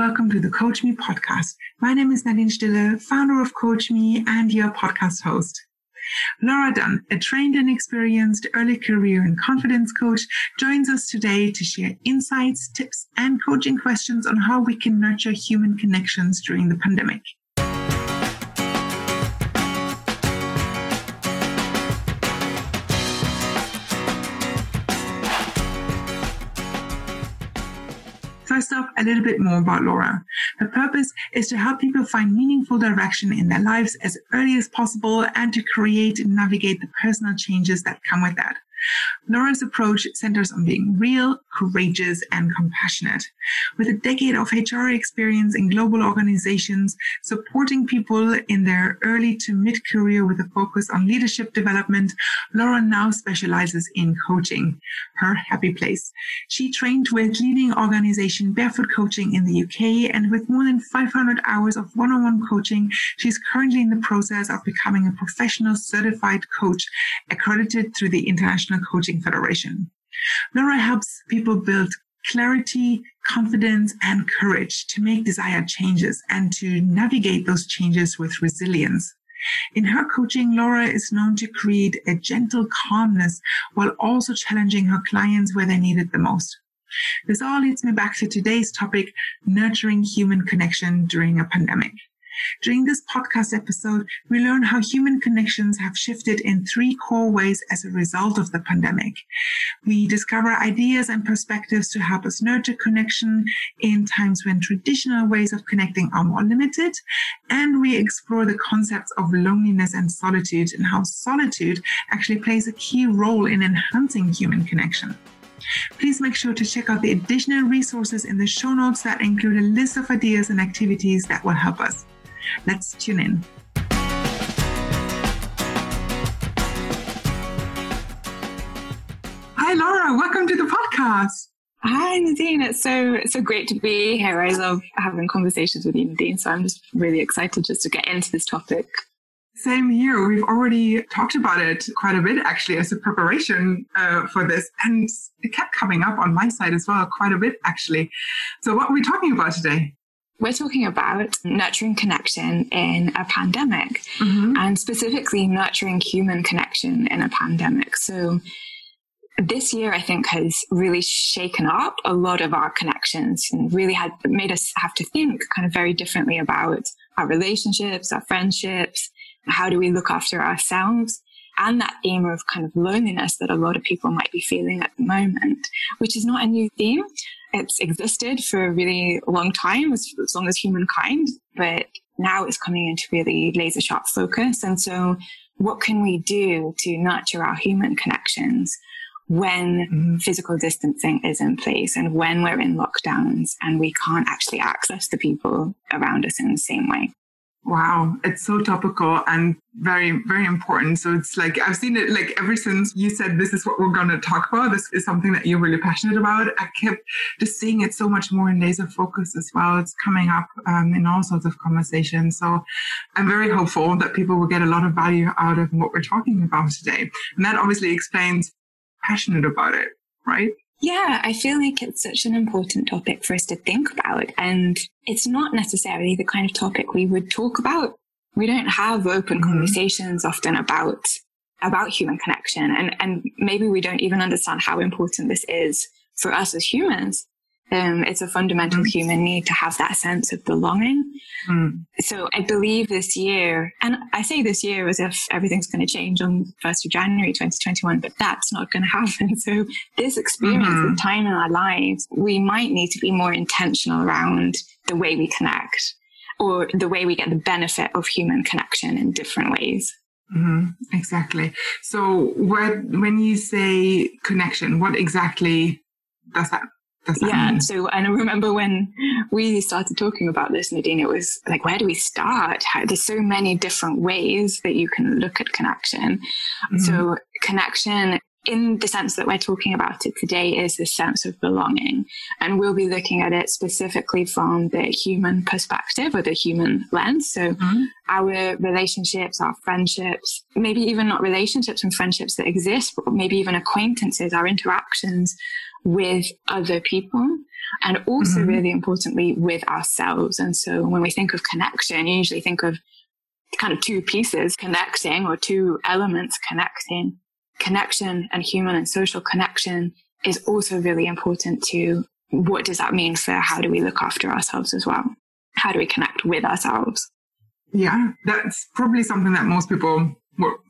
welcome to the Coach Me podcast. My name is Nadine Stille, founder of Coach Me and your podcast host. Laura Dunn, a trained and experienced early career and confidence coach, joins us today to share insights, tips, and coaching questions on how we can nurture human connections during the pandemic. Off, a little bit more about Laura. Her purpose is to help people find meaningful direction in their lives as early as possible and to create and navigate the personal changes that come with that. Laura's approach centers on being real, courageous, and compassionate. With a decade of HR experience in global organizations, supporting people in their early to mid career with a focus on leadership development, Laura now specializes in coaching, her happy place. She trained with leading organization Barefoot Coaching in the UK, and with more than 500 hours of one on one coaching, she's currently in the process of becoming a professional certified coach accredited through the International Coaching Federation. Laura helps people build clarity, confidence, and courage to make desired changes and to navigate those changes with resilience. In her coaching, Laura is known to create a gentle calmness while also challenging her clients where they need it the most. This all leads me back to today's topic, nurturing human connection during a pandemic. During this podcast episode, we learn how human connections have shifted in three core ways as a result of the pandemic. We discover ideas and perspectives to help us nurture connection in times when traditional ways of connecting are more limited. And we explore the concepts of loneliness and solitude and how solitude actually plays a key role in enhancing human connection. Please make sure to check out the additional resources in the show notes that include a list of ideas and activities that will help us. Let's tune in. Hi, Laura. Welcome to the podcast. Hi, Nadine. It's so so great to be here. I love having conversations with you, Nadine. So I'm just really excited just to get into this topic. Same here. We've already talked about it quite a bit, actually, as a preparation uh, for this, and it kept coming up on my side as well, quite a bit, actually. So, what are we talking about today? We're talking about nurturing connection in a pandemic mm-hmm. and specifically nurturing human connection in a pandemic. So, this year, I think, has really shaken up a lot of our connections and really had made us have to think kind of very differently about our relationships, our friendships, how do we look after ourselves, and that theme of kind of loneliness that a lot of people might be feeling at the moment, which is not a new theme it's existed for a really long time, as, as long as humankind, but now it's coming into really laser sharp focus. And so what can we do to nurture our human connections when mm-hmm. physical distancing is in place and when we're in lockdowns and we can't actually access the people around us in the same way? Wow, it's so topical and very, very important. So it's like I've seen it like ever since you said this is what we're going to talk about. This is something that you're really passionate about. I kept just seeing it so much more in laser focus as well. It's coming up um, in all sorts of conversations. So I'm very hopeful that people will get a lot of value out of what we're talking about today. And that obviously explains passionate about it, right? Yeah, I feel like it's such an important topic for us to think about. And it's not necessarily the kind of topic we would talk about. We don't have open mm-hmm. conversations often about about human connection and and maybe we don't even understand how important this is for us as humans um, it's a fundamental mm. human need to have that sense of belonging. Mm. So I believe this year, and I say this year as if everything's going to change on 1st of January 2021, but that's not going to happen. So this experience, mm-hmm. time in our lives, we might need to be more intentional around the way we connect or the way we get the benefit of human connection in different ways. Mm-hmm. Exactly. So, what, when you say connection, what exactly does that yeah. So, and I remember when we started talking about this, Nadine, it was like, where do we start? How, there's so many different ways that you can look at connection. Mm-hmm. So, connection in the sense that we're talking about it today is the sense of belonging. And we'll be looking at it specifically from the human perspective or the human lens. So mm-hmm. our relationships, our friendships, maybe even not relationships and friendships that exist, but maybe even acquaintances, our interactions with other people and also mm-hmm. really importantly with ourselves. And so when we think of connection, you usually think of kind of two pieces connecting or two elements connecting. Connection and human and social connection is also really important to what does that mean for how do we look after ourselves as well? How do we connect with ourselves? Yeah, that's probably something that most people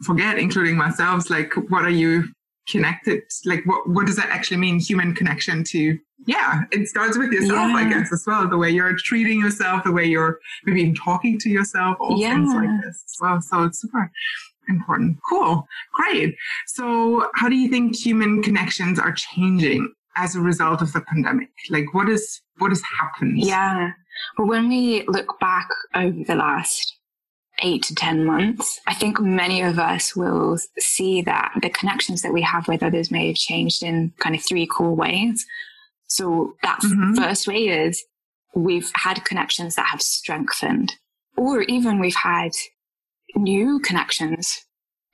forget, including myself. Like, what are you connected? Like, what, what does that actually mean? Human connection to, yeah, it starts with yourself, yeah. I guess, as well. The way you're treating yourself, the way you're maybe even talking to yourself, all yeah. things like this as well. So it's super important. Cool. Great. So how do you think human connections are changing as a result of the pandemic? Like what is, what has happened? Yeah. Well, when we look back over the last eight to 10 months, I think many of us will see that the connections that we have with others may have changed in kind of three core ways. So that mm-hmm. first way is we've had connections that have strengthened, or even we've had new connections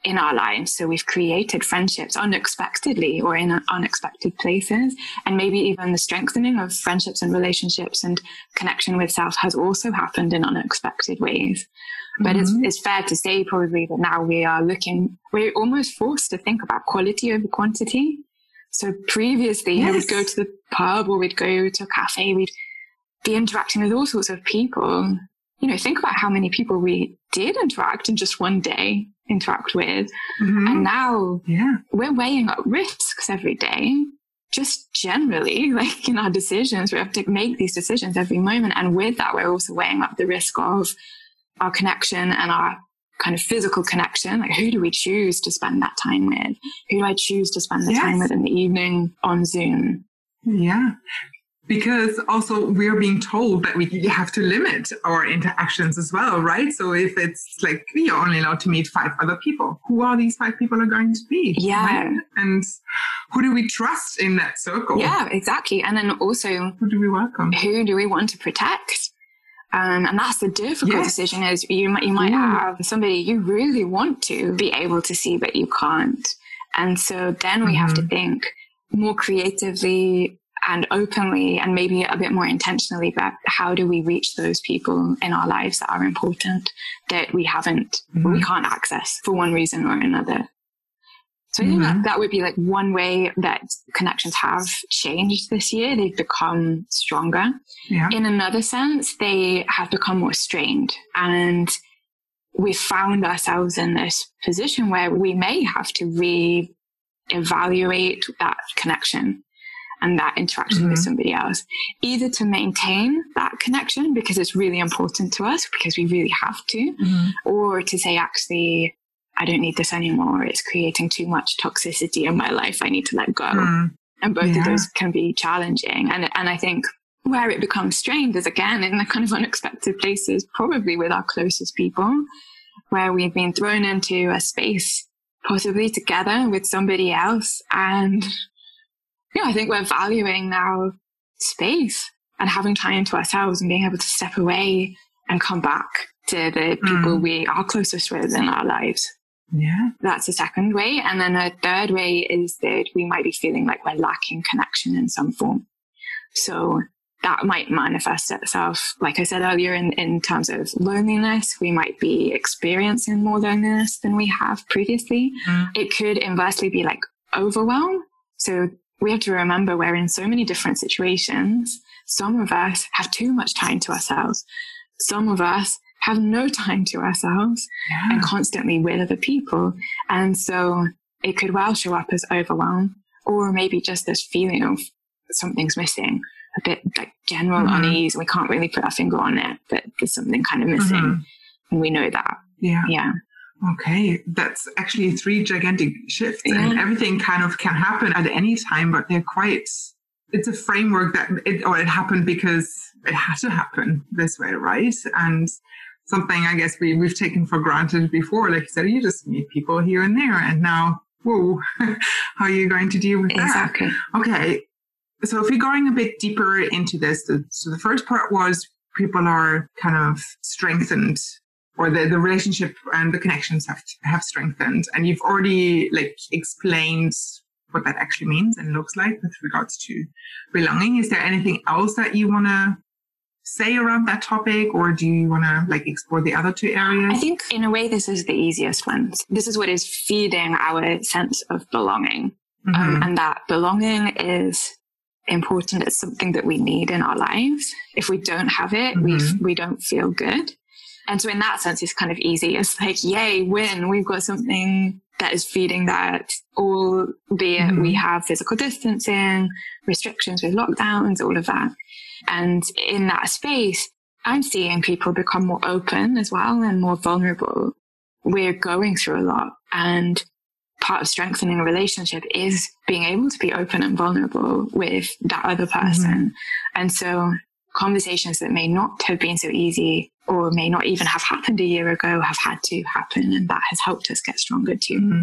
in our lives. So we've created friendships unexpectedly or in unexpected places. And maybe even the strengthening of friendships and relationships and connection with self has also happened in unexpected ways. But mm-hmm. it's, it's fair to say probably that now we are looking, we're almost forced to think about quality over quantity. So previously, yes. you know, we'd go to the pub or we'd go to a cafe, we'd be interacting with all sorts of people. You know, think about how many people we did interact in just one day interact with. Mm-hmm. And now yeah. we're weighing up risks every day, just generally, like in our decisions. We have to make these decisions every moment. And with that, we're also weighing up the risk of our connection and our kind of physical connection. Like, who do we choose to spend that time with? Who do I choose to spend the yes. time with in the evening on Zoom? Yeah because also we're being told that we have to limit our interactions as well, right? So if it's like you're only allowed to meet five other people, who are these five people are going to be? Yeah. Right? And who do we trust in that circle? Yeah, exactly. And then also who do we welcome? Who do we want to protect? Um, and that's the difficult yes. decision is you might, you might have somebody you really want to be able to see, but you can't. And so then we mm-hmm. have to mm-hmm. think more creatively and openly and maybe a bit more intentionally about how do we reach those people in our lives that are important that we haven't, mm-hmm. we can't access for one reason or another. So I think mm-hmm. that, that would be like one way that connections have changed this year. They've become stronger. Yeah. In another sense, they have become more strained and we've found ourselves in this position where we may have to re-evaluate that connection and that interaction mm-hmm. with somebody else, either to maintain that connection because it's really important to us because we really have to, mm-hmm. or to say, actually, I don't need this anymore. It's creating too much toxicity in my life. I need to let go. Mm. And both yeah. of those can be challenging. And, and I think where it becomes strained is again in the kind of unexpected places, probably with our closest people, where we've been thrown into a space possibly together with somebody else and yeah, I think we're valuing now space and having time to ourselves and being able to step away and come back to the people mm. we are closest with in our lives. Yeah. That's the second way. And then a third way is that we might be feeling like we're lacking connection in some form. So that might manifest itself, like I said earlier, in, in terms of loneliness. We might be experiencing more loneliness than we have previously. Mm. It could inversely be like overwhelm. So we have to remember we're in so many different situations. Some of us have too much time to ourselves. Some of us have no time to ourselves yeah. and constantly with other people. And so it could well show up as overwhelm or maybe just this feeling of something's missing, a bit like general mm-hmm. unease. We can't really put our finger on it, but there's something kind of missing. Mm-hmm. And we know that. Yeah. Yeah. Okay, that's actually three gigantic shifts, yeah. and everything kind of can happen at any time, but they're quite. It's a framework that it or it happened because it had to happen this way, right? And something I guess we we've taken for granted before, like you said, you just meet people here and there, and now, whoa, how are you going to deal with exactly. that? Exactly. Okay, so if we're going a bit deeper into this, so the first part was people are kind of strengthened or the, the relationship and the connections have have strengthened and you've already like explained what that actually means and looks like with regards to belonging. Is there anything else that you want to say around that topic or do you want to like explore the other two areas? I think in a way, this is the easiest one. This is what is feeding our sense of belonging. Um, mm-hmm. Um, and that belonging is important. It's something that we need in our lives. If we don't have it, mm-hmm. we, we don't feel good. And so in that sense, it's kind of easy. It's like, yay, win. We've got something that is feeding that, albeit mm-hmm. we have physical distancing, restrictions with lockdowns, all of that. And in that space, I'm seeing people become more open as well and more vulnerable. We're going through a lot and part of strengthening a relationship is being able to be open and vulnerable with that other person. Mm-hmm. And so conversations that may not have been so easy or may not even have happened a year ago have had to happen. And that has helped us get stronger too. Mm-hmm.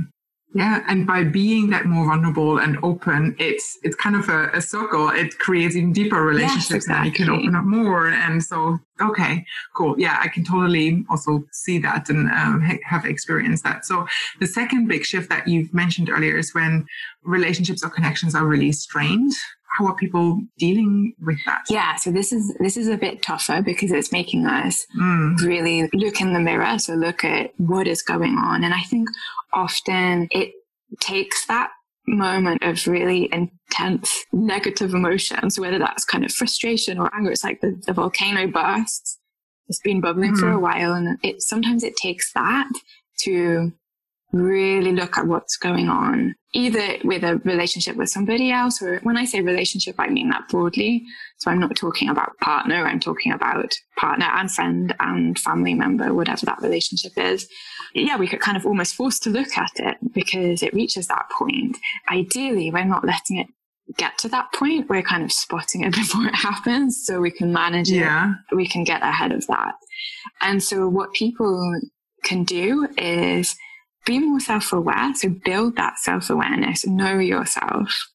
Yeah, and by being that more vulnerable and open, it's it's kind of a, a circle. It creates even deeper relationships, yes, exactly. and you can open up more. And so, okay, cool. Yeah, I can totally also see that and um, have experienced that. So, the second big shift that you've mentioned earlier is when relationships or connections are really strained how are people dealing with that? Yeah, so this is this is a bit tougher because it's making us mm. really look in the mirror, so look at what is going on. And I think often it takes that moment of really intense negative emotions, whether that's kind of frustration or anger. It's like the, the volcano bursts. It's been bubbling mm. for a while, and it sometimes it takes that to really look at what's going on, either with a relationship with somebody else, or when I say relationship, I mean that broadly. So I'm not talking about partner, I'm talking about partner and friend and family member, whatever that relationship is. Yeah, we get kind of almost forced to look at it because it reaches that point. Ideally, we're not letting it get to that point. We're kind of spotting it before it happens so we can manage yeah. it. We can get ahead of that. And so what people can do is be more self aware. So build that self awareness, know yourself.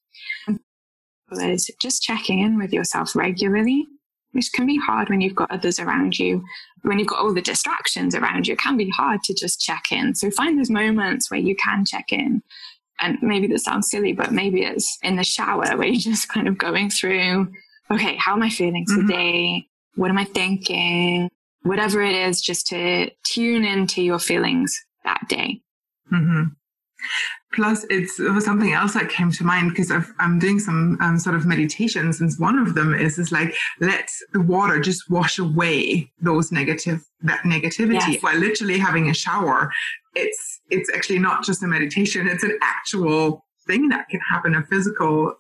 Is just checking in with yourself regularly, which can be hard when you've got others around you. When you've got all the distractions around you, it can be hard to just check in. So find those moments where you can check in. And maybe that sounds silly, but maybe it's in the shower where you're just kind of going through, okay, how am I feeling mm-hmm. today? Mm-hmm. What am I thinking? Whatever it is, just to tune into your feelings that day. Mm-hmm. Plus, it's it was something else that came to mind because i am doing some um, sort of meditations, and one of them is is like let the water just wash away those negative that negativity yes. while literally having a shower. It's it's actually not just a meditation; it's an actual thing that can happen, a physical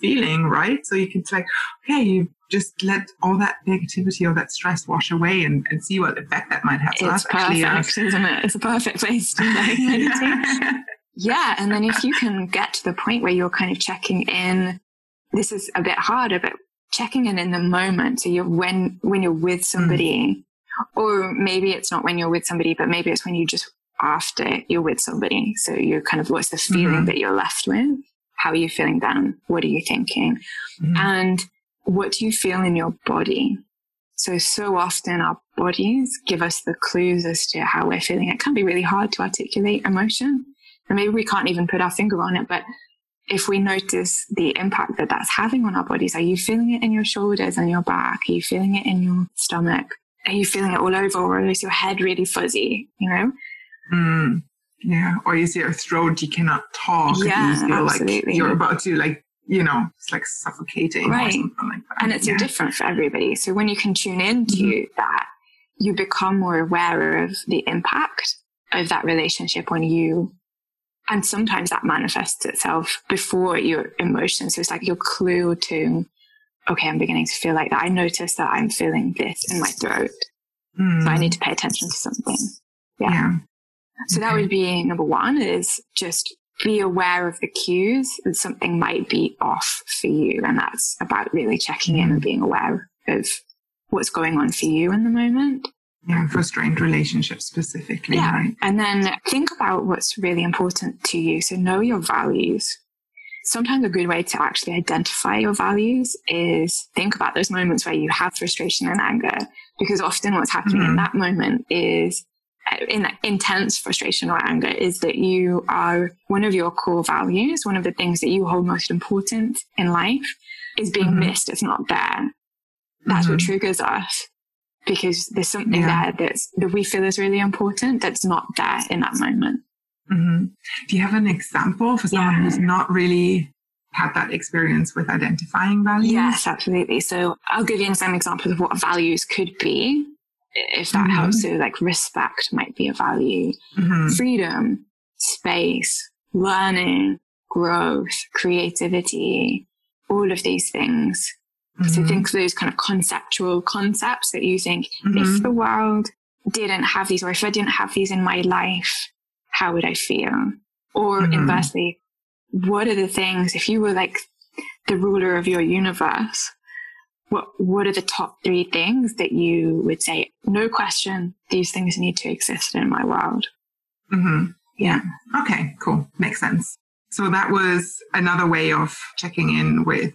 feeling, right? So you can like, okay, you just let all that negativity or that stress wash away and, and see what effect that might have. So it's perfect, actually, isn't it? It's a perfect place to like meditate. yeah. And then if you can get to the point where you're kind of checking in, this is a bit harder, but checking in in the moment. So you're when, when you're with somebody, mm. or maybe it's not when you're with somebody, but maybe it's when you just after you're with somebody. So you're kind of, what's the feeling mm-hmm. that you're left with? How are you feeling then? What are you thinking? Mm-hmm. And what do you feel in your body? So, so often our bodies give us the clues as to how we're feeling. It can be really hard to articulate emotion. And maybe we can't even put our finger on it, but if we notice the impact that that's having on our bodies, are you feeling it in your shoulders and your back? Are you feeling it in your stomach? Are you feeling it all over or is your head really fuzzy? You know? Mm. Yeah, or is your throat you cannot talk? Yeah, you feel absolutely. like you're about to like you know it's like suffocating, right? And it's yeah. different for everybody. So when you can tune into mm-hmm. that, you become more aware of the impact of that relationship on you. And sometimes that manifests itself before your emotions. So it's like your clue to, okay, I'm beginning to feel like that. I notice that I'm feeling this in my throat. Mm. So I need to pay attention to something. yeah. yeah. So that would be number one is just be aware of the cues that something might be off for you. And that's about really checking in and being aware of what's going on for you in the moment. Yeah, for strained relationships specifically. Yeah. Right? And then think about what's really important to you. So know your values. Sometimes a good way to actually identify your values is think about those moments where you have frustration and anger, because often what's happening mm-hmm. in that moment is in that intense frustration or anger is that you are one of your core values, one of the things that you hold most important in life is being mm-hmm. missed. It's not there. That's mm-hmm. what triggers us because there's something yeah. there that's, that we feel is really important that's not there in that moment. Mm-hmm. Do you have an example for someone yeah. who's not really had that experience with identifying values? Yes, absolutely. So I'll give you some examples of what values could be, if that mm-hmm. helps. So, like respect might be a value, mm-hmm. freedom, space, learning, growth, creativity, all of these things. Mm-hmm. So, think those kind of conceptual concepts that you think if mm-hmm. the world didn't have these, or if I didn't have these in my life, how would I feel? Or mm-hmm. inversely, what are the things, if you were like the ruler of your universe, what, what are the top three things that you would say, no question, these things need to exist in my world? Mm-hmm. Yeah. Okay, cool. Makes sense. So that was another way of checking in with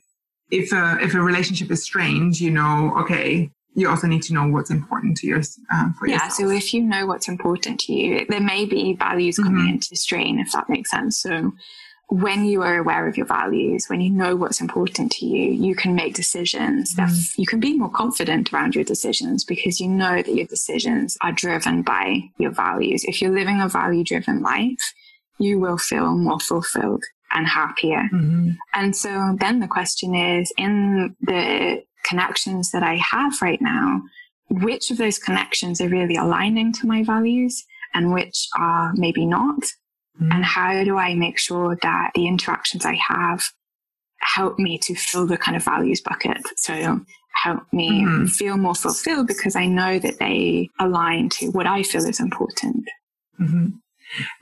if a, if a relationship is strained, you know, okay, you also need to know what's important to yours um, for yeah, yourself. so if you know what's important to you, there may be values coming mm-hmm. into strain, if that makes sense. So when you are aware of your values, when you know what's important to you, you can make decisions that mm. you can be more confident around your decisions because you know that your decisions are driven by your values. If you're living a value driven life, you will feel more fulfilled and happier. Mm-hmm. And so then the question is in the connections that I have right now, which of those connections are really aligning to my values and which are maybe not? Mm-hmm. And how do I make sure that the interactions I have help me to fill the kind of values bucket? So help me mm-hmm. feel more fulfilled because I know that they align to what I feel is important. Mm-hmm.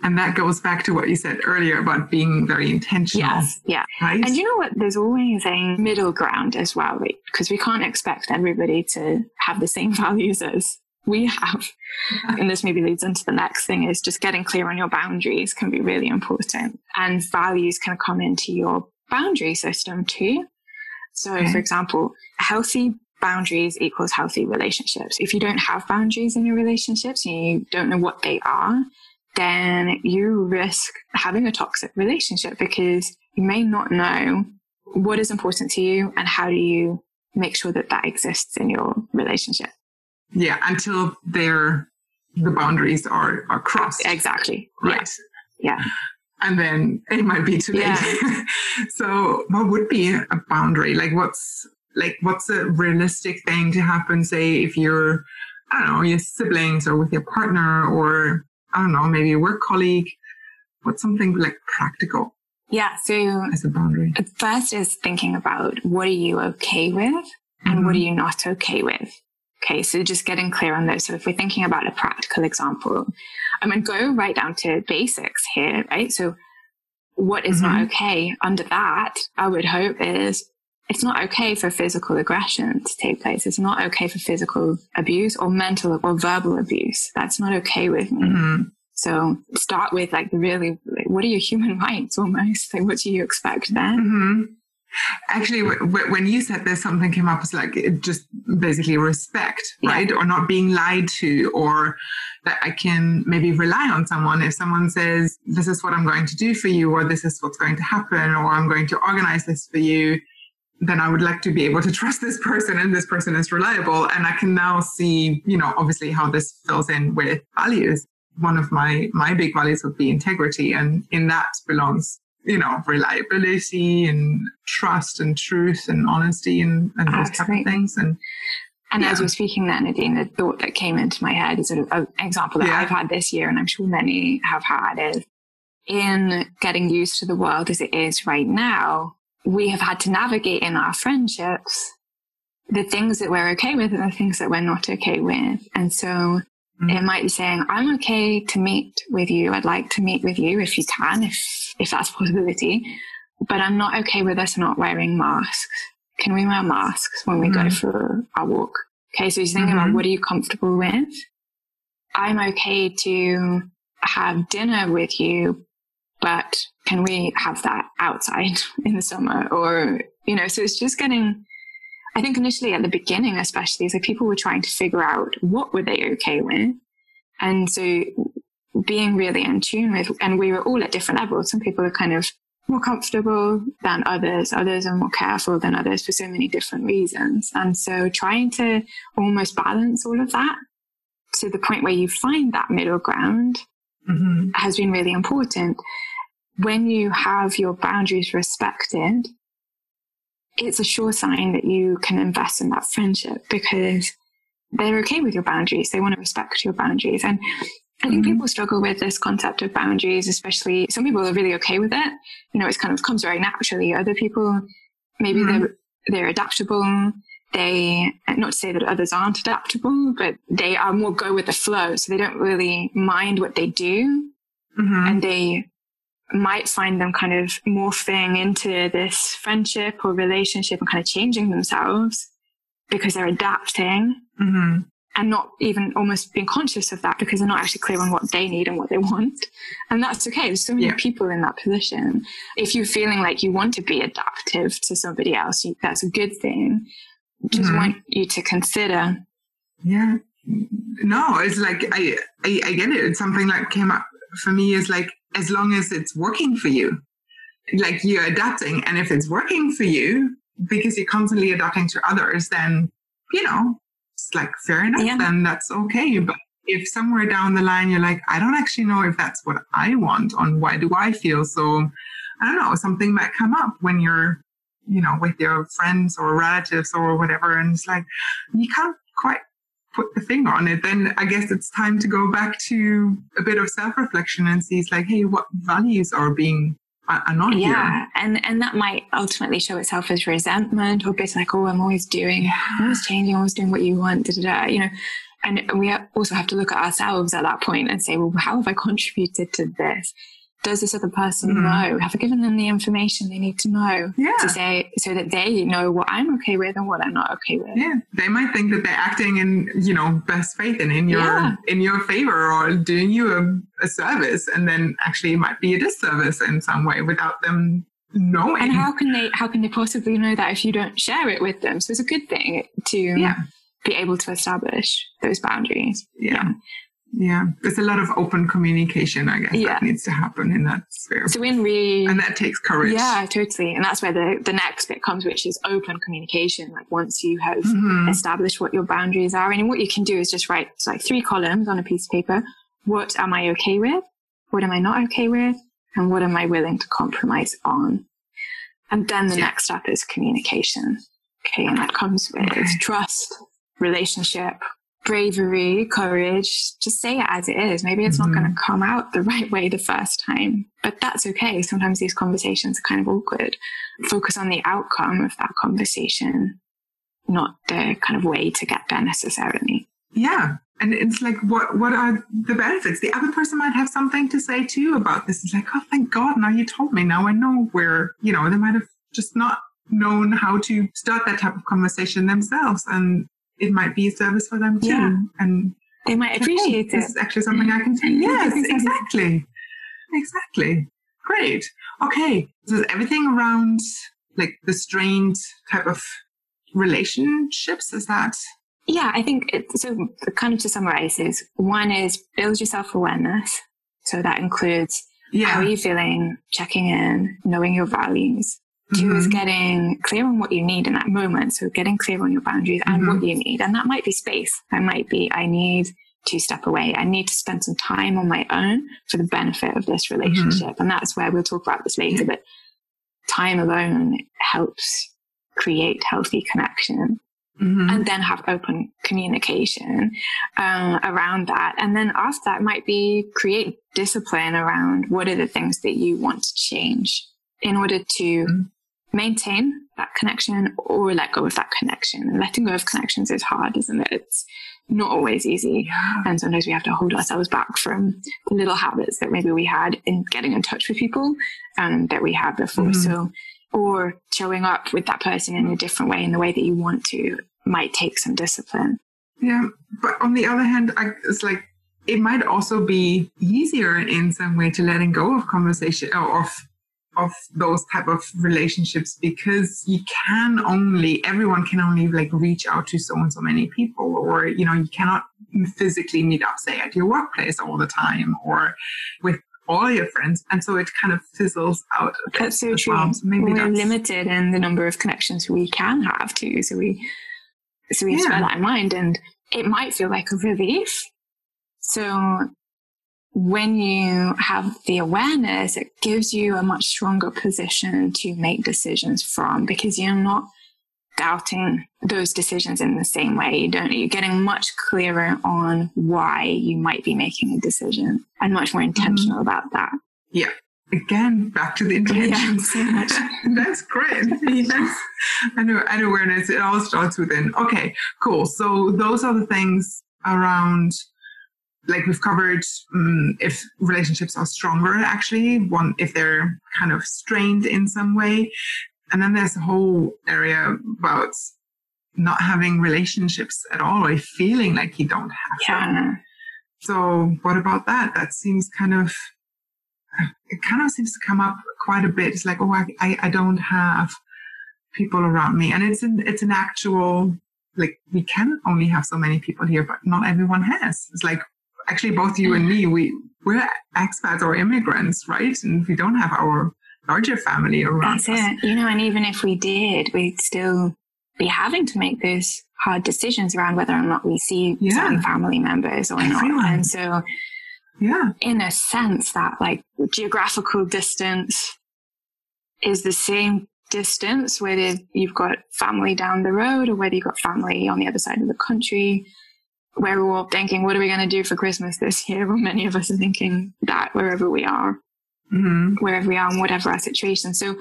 And that goes back to what you said earlier about being very intentional. Yes, yeah. Right? And you know what? There's always a middle ground as well, right? Because we can't expect everybody to have the same values as we have. And this maybe leads into the next thing is just getting clear on your boundaries can be really important. And values can come into your boundary system too. So, okay. for example, healthy boundaries equals healthy relationships. If you don't have boundaries in your relationships and you don't know what they are, then you risk having a toxic relationship because you may not know what is important to you and how do you make sure that that exists in your relationship. Yeah, until they're the boundaries are are crossed. Exactly. Right. Yeah. yeah. And then it might be too late. Yeah. so what would be a boundary? Like what's like what's a realistic thing to happen, say if you're I don't know, your siblings or with your partner or I don't know, maybe a work colleague. What's something like practical? Yeah. So as a boundary. First is thinking about what are you okay with and mm-hmm. what are you not okay with? Okay, so just getting clear on those. So if we're thinking about a practical example, I'm going to go right down to basics here, right? So what is mm-hmm. not okay under that, I would hope is it's not okay for physical aggression to take place. It's not okay for physical abuse or mental or verbal abuse. That's not okay with me. Mm-hmm. So start with like really, like, what are your human rights almost? Like, what do you expect then? Mm-hmm. Actually, when you said this, something came up as like just basically respect, right? Or not being lied to, or that I can maybe rely on someone. If someone says, This is what I'm going to do for you, or this is what's going to happen, or I'm going to organize this for you, then I would like to be able to trust this person and this person is reliable. And I can now see, you know, obviously how this fills in with values. One of my, my big values would be integrity. And in that belongs you know, reliability and trust and truth and honesty and, and those type of things. And and yeah. as we're speaking then, Nadine, the thought that came into my head is sort of an example that yeah. I've had this year, and I'm sure many have had, is in getting used to the world as it is right now, we have had to navigate in our friendships the things that we're okay with and the things that we're not okay with. And so Mm-hmm. It might be saying, I'm okay to meet with you. I'd like to meet with you if you can, if, if that's a possibility. But I'm not okay with us not wearing masks. Can we wear masks when we mm-hmm. go for our walk? Okay. So you're thinking mm-hmm. about what are you comfortable with? I'm okay to have dinner with you, but can we have that outside in the summer? Or, you know, so it's just getting I think initially at the beginning, especially, so people were trying to figure out what were they okay with And so being really in tune with, and we were all at different levels. Some people are kind of more comfortable than others. Others are more careful than others for so many different reasons. And so trying to almost balance all of that to the point where you find that middle ground mm-hmm. has been really important. When you have your boundaries respected, it's a sure sign that you can invest in that friendship because they're okay with your boundaries. They want to respect your boundaries. And I think mm-hmm. people struggle with this concept of boundaries, especially some people are really okay with it. You know, it's kind of comes very naturally. Other people, maybe mm-hmm. they're, they're adaptable. They, not to say that others aren't adaptable, but they are more go with the flow. So they don't really mind what they do. Mm-hmm. And they might find them kind of morphing into this friendship or relationship and kind of changing themselves because they're adapting mm-hmm. and not even almost being conscious of that because they're not actually clear on what they need and what they want. And that's okay. There's so many yeah. people in that position. If you're feeling like you want to be adaptive to somebody else, that's a good thing. Just mm-hmm. want you to consider. Yeah. No, it's like, I, I, I get it. It's something that came up for me is like, as long as it's working for you, like you're adapting. And if it's working for you, because you're constantly adapting to others, then, you know, it's like fair enough, yeah. then that's okay. But if somewhere down the line you're like, I don't actually know if that's what I want on why do I feel so, I don't know, something might come up when you're, you know, with your friends or relatives or whatever. And it's like, you can't quite put the thing on it, then I guess it's time to go back to a bit of self reflection and see, it's like, hey, what values are being are not yeah here. and and that might ultimately show itself as resentment or bit like oh i'm always doing i'm always changing I'm always doing what you want da, da, da, you know. And we also have to look at ourselves at that point and say well how have i contributed to this does this other person mm. know? Have I given them the information they need to know yeah. to say so that they know what I'm okay with and what I'm not okay with? Yeah, they might think that they're acting in you know best faith and in your yeah. in your favor or doing you a, a service, and then actually it might be a disservice in some way without them knowing. And how can they how can they possibly know that if you don't share it with them? So it's a good thing to yeah. be able to establish those boundaries. yeah. yeah yeah there's a lot of open communication i guess yeah. that needs to happen in that sphere. So when we and that takes courage. Yeah totally. And that's where the the next bit comes which is open communication. Like once you have mm-hmm. established what your boundaries are and what you can do is just write like three columns on a piece of paper. What am i okay with? What am i not okay with? And what am i willing to compromise on? And then the yeah. next step is communication. Okay and that comes with okay. trust relationship bravery, courage, just say it as it is. Maybe it's mm-hmm. not going to come out the right way the first time, but that's okay. Sometimes these conversations are kind of awkward. Focus on the outcome of that conversation, not the kind of way to get there necessarily. Yeah. And it's like, what, what are the benefits? The other person might have something to say too about this. It's like, oh, thank God. Now you told me. Now I know where, you know, they might have just not known how to start that type of conversation themselves. And it might be a service for them too. Yeah. And they might appreciate it. This is actually something I can take. Yes, exactly. Exactly. Great. Okay. So everything around like the strained type of relationships, is that? Yeah, I think it, so. Kind of to summarize is one is build your self awareness. So that includes yeah. how are you feeling, checking in, knowing your values. 2 mm-hmm. is getting clear on what you need in that moment. So getting clear on your boundaries and mm-hmm. what you need. And that might be space. That might be, I need to step away. I need to spend some time on my own for the benefit of this mm-hmm. relationship. Mm-hmm. And that's where we'll talk about this later, but time alone helps create healthy connection. Mm-hmm. And then have open communication uh, around that. And then after that might be create discipline around what are the things that you want to change in order to mm-hmm maintain that connection or let go of that connection. And letting go of connections is hard, isn't it? It's not always easy. And sometimes we have to hold ourselves back from the little habits that maybe we had in getting in touch with people and that we had before. Mm-hmm. So, or showing up with that person in a different way in the way that you want to might take some discipline. Yeah. But on the other hand, I, it's like, it might also be easier in some way to letting go of conversation or of of those type of relationships because you can only everyone can only like reach out to so and so many people or you know you cannot physically meet up say at your workplace all the time or with all your friends and so it kind of fizzles out that's so true well. so maybe we're limited in the number of connections we can have too so we so we have yeah. to bear that in mind and it might feel like a relief so when you have the awareness, it gives you a much stronger position to make decisions from because you're not doubting those decisions in the same way. You don't, you're getting much clearer on why you might be making a decision and much more intentional mm-hmm. about that. Yeah. Again, back to the intention. Yeah, so. That's great. yes. And, and awareness, it all starts within. Okay, cool. So those are the things around like we've covered um, if relationships are stronger actually one if they're kind of strained in some way. And then there's a whole area about not having relationships at all or feeling like you don't have yeah. them. So what about that? That seems kind of it kind of seems to come up quite a bit. It's like oh i, I, I don't have people around me. And it's an it's an actual like we can only have so many people here but not everyone has. It's like actually both you and me, mm. we we're expats or immigrants, right? And we don't have our larger family around. That's us. it. You know, and even if we did, we'd still be having to make those hard decisions around whether or not we see yeah. certain family members or Everyone. not. And so, yeah, in a sense, that like geographical distance is the same distance whether you've got family down the road or whether you've got family on the other side of the country where we're all thinking, what are we going to do for Christmas this year? Well, many of us are thinking that wherever we are, mm-hmm. wherever we are, and whatever our situation. So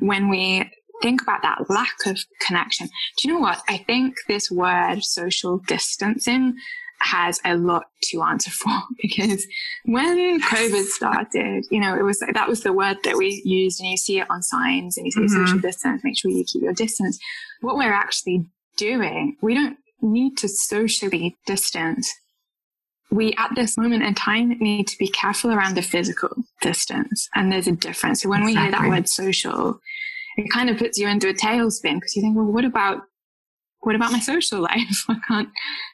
when we think about that lack of connection, do you know what? I think this word social distancing has a lot to answer for because when COVID started, you know, it was that was the word that we used, and you see it on signs, and you say mm-hmm. social distance. Make sure you keep your distance. What we're actually doing, we don't need to socially distance, we at this moment in time need to be careful around the physical distance. And there's a difference. So when exactly. we hear that word social, it kind of puts you into a tailspin because you think, well, what about what about my social life? I can't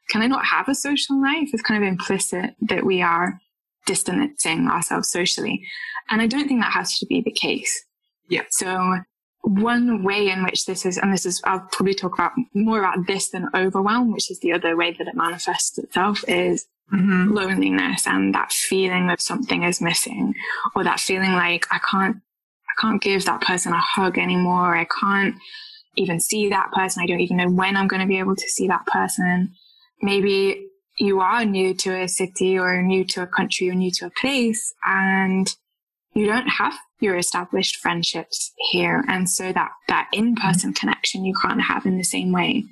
can I not have a social life? It's kind of implicit that we are distancing ourselves socially. And I don't think that has to be the case. Yeah. So one way in which this is, and this is, I'll probably talk about more about this than overwhelm, which is the other way that it manifests itself is mm-hmm. loneliness and that feeling that something is missing or that feeling like I can't, I can't give that person a hug anymore. I can't even see that person. I don't even know when I'm going to be able to see that person. Maybe you are new to a city or new to a country or new to a place and you don't have your established friendships here. And so that, that in-person connection you can't have in the same way.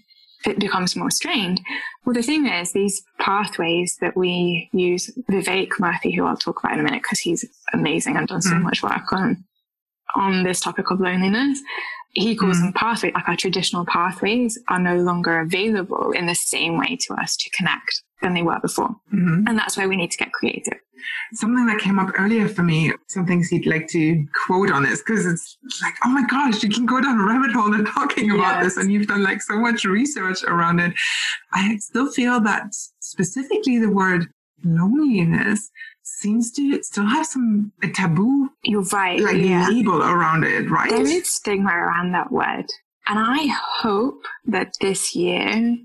It becomes more strained. Well, the thing is, these pathways that we use, Vivek Murthy, who I'll talk about in a minute because he's amazing and done so mm. much work on, on this topic of loneliness. He calls mm. them pathways, like our traditional pathways are no longer available in the same way to us to connect than they were before. Mm-hmm. And that's why we need to get creative. Something that came up earlier for me, some things you'd like to quote on this, because it's like, oh my gosh, you can go down a rabbit hole and talking about yes. this, and you've done like so much research around it. I still feel that specifically the word loneliness seems to still have some a taboo you're right like yeah. label around it right there is stigma around that word and i hope that this year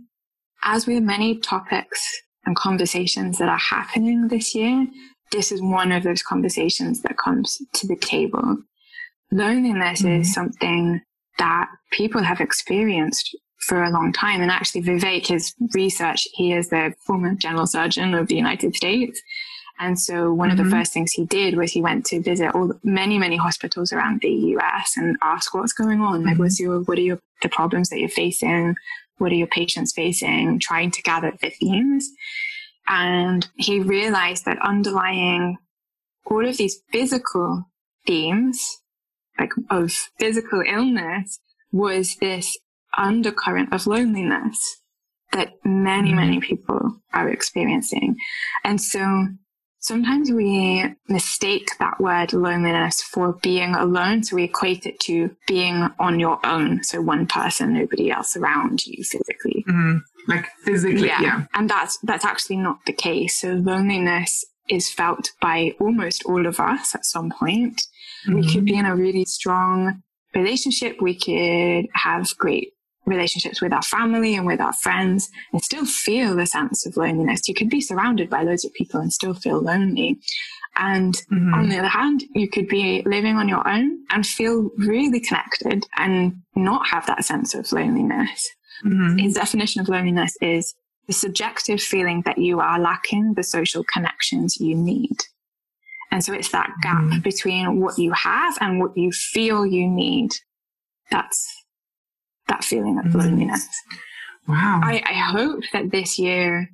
as with many topics and conversations that are happening this year, this is one of those conversations that comes to the table. Loneliness mm-hmm. is something that people have experienced for a long time. And actually, Vivek, his research, he is the former general surgeon of the United States. And so one mm-hmm. of the mm-hmm. first things he did was he went to visit all many, many hospitals around the US and ask what's going on. Mm-hmm. Like, what's your, what are your, the problems that you're facing? What are your patients facing? Trying to gather the themes. And he realized that underlying all of these physical themes, like of physical illness, was this undercurrent of loneliness that many, mm-hmm. many people are experiencing. And so sometimes we mistake that word loneliness for being alone. So we equate it to being on your own. So one person, nobody else around you physically. Mm-hmm. Like physically, yeah. yeah. And that's, that's actually not the case. So loneliness is felt by almost all of us at some point. Mm-hmm. We could be in a really strong relationship. We could have great relationships with our family and with our friends and still feel the sense of loneliness. You could be surrounded by loads of people and still feel lonely. And mm-hmm. on the other hand, you could be living on your own and feel really connected and not have that sense of loneliness. Mm-hmm. His definition of loneliness is the subjective feeling that you are lacking the social connections you need. And so it's that gap mm-hmm. between what you have and what you feel you need. That's that feeling of mm-hmm. loneliness. Wow. I, I hope that this year,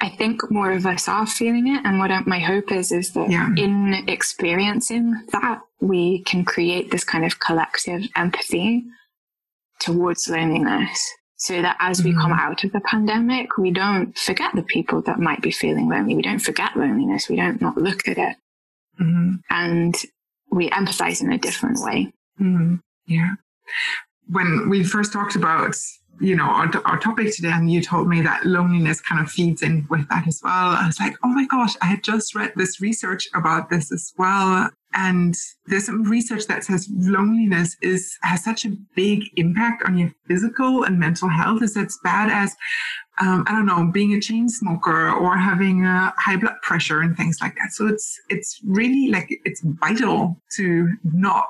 I think more of us are feeling it. And what my hope is, is that yeah. in experiencing that, we can create this kind of collective empathy towards loneliness so that as we come mm-hmm. out of the pandemic, we don't forget the people that might be feeling lonely. We don't forget loneliness. We don't not look at it. Mm-hmm. And we empathize in a different way. Mm-hmm. Yeah when we first talked about you know our, our topic today and you told me that loneliness kind of feeds in with that as well i was like oh my gosh i had just read this research about this as well. And there's some research that says loneliness is has such a big impact on your physical and mental health is as bad as um, i don't know being a chain smoker or having a high blood pressure and things like that. So it's it's really like it's vital to not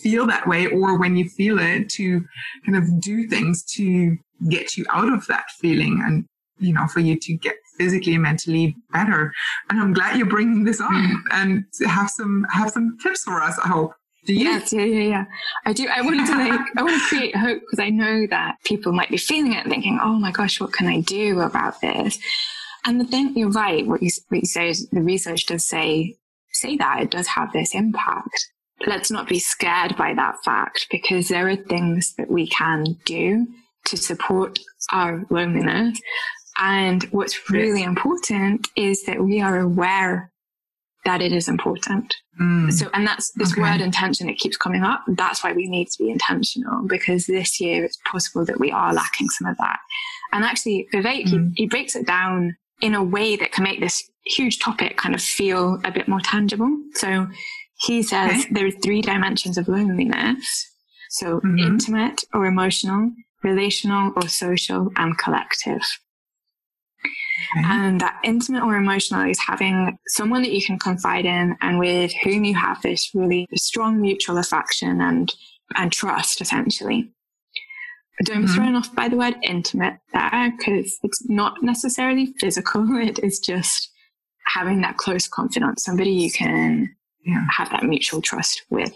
feel that way or when you feel it to kind of do things to get you out of that feeling and you know for you to get physically and mentally better and i'm glad you're bringing this on mm. and have some have some tips for us i hope Yes, yeah, yeah, yeah. I do. I want to like, I want to create hope because I know that people might be feeling it, thinking, "Oh my gosh, what can I do about this?" And the thing, you're right. What you what you say is the research does say say that it does have this impact let's not be scared by that fact because there are things that we can do to support our loneliness. And what's really yes. important is that we are aware that it is important. Mm. So, and that's this okay. word intention, it keeps coming up. That's why we need to be intentional because this year it's possible that we are lacking some of that. And actually, Vivek, mm. he, he breaks it down in a way that can make this huge topic kind of feel a bit more tangible. So he says okay. there are three dimensions of loneliness. So mm-hmm. intimate or emotional, relational or social, and collective. Okay. And that intimate or emotional is having someone that you can confide in and with whom you have this really strong mutual affection and, and trust, essentially. Don't be mm-hmm. thrown off by the word intimate there because it's not necessarily physical. It is just having that close confidant, somebody you can yeah. have that mutual trust with.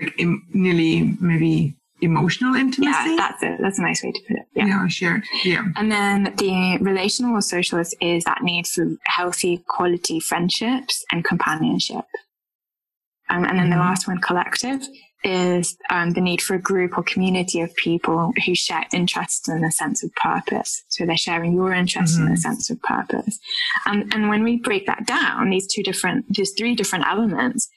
Like Im- nearly maybe emotional intimacy. Yeah, that's it. That's a nice way to put it. Yeah. yeah, sure. Yeah. And then the relational or socialist is that need for healthy quality friendships and companionship. Um, and then mm-hmm. the last one, collective, is um, the need for a group or community of people who share interests and a sense of purpose. So they're sharing your interests mm-hmm. and a sense of purpose. And, and when we break that down, these two different, these three different elements,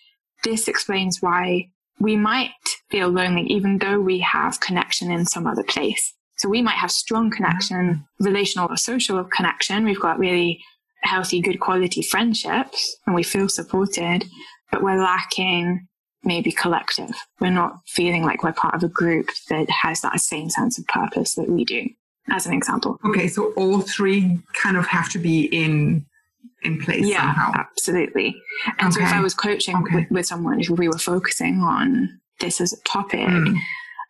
this explains why we might feel lonely even though we have connection in some other place. So we might have strong connection, mm-hmm. relational or social connection. We've got really healthy, good quality friendships and we feel supported, but we're lacking maybe collective. We're not feeling like we're part of a group that has that same sense of purpose that we do, as an example. Okay, so all three kind of have to be in in place yeah, somehow. absolutely. And okay. so if I was coaching okay. with, with, someone who we were focusing on this as a topic, mm.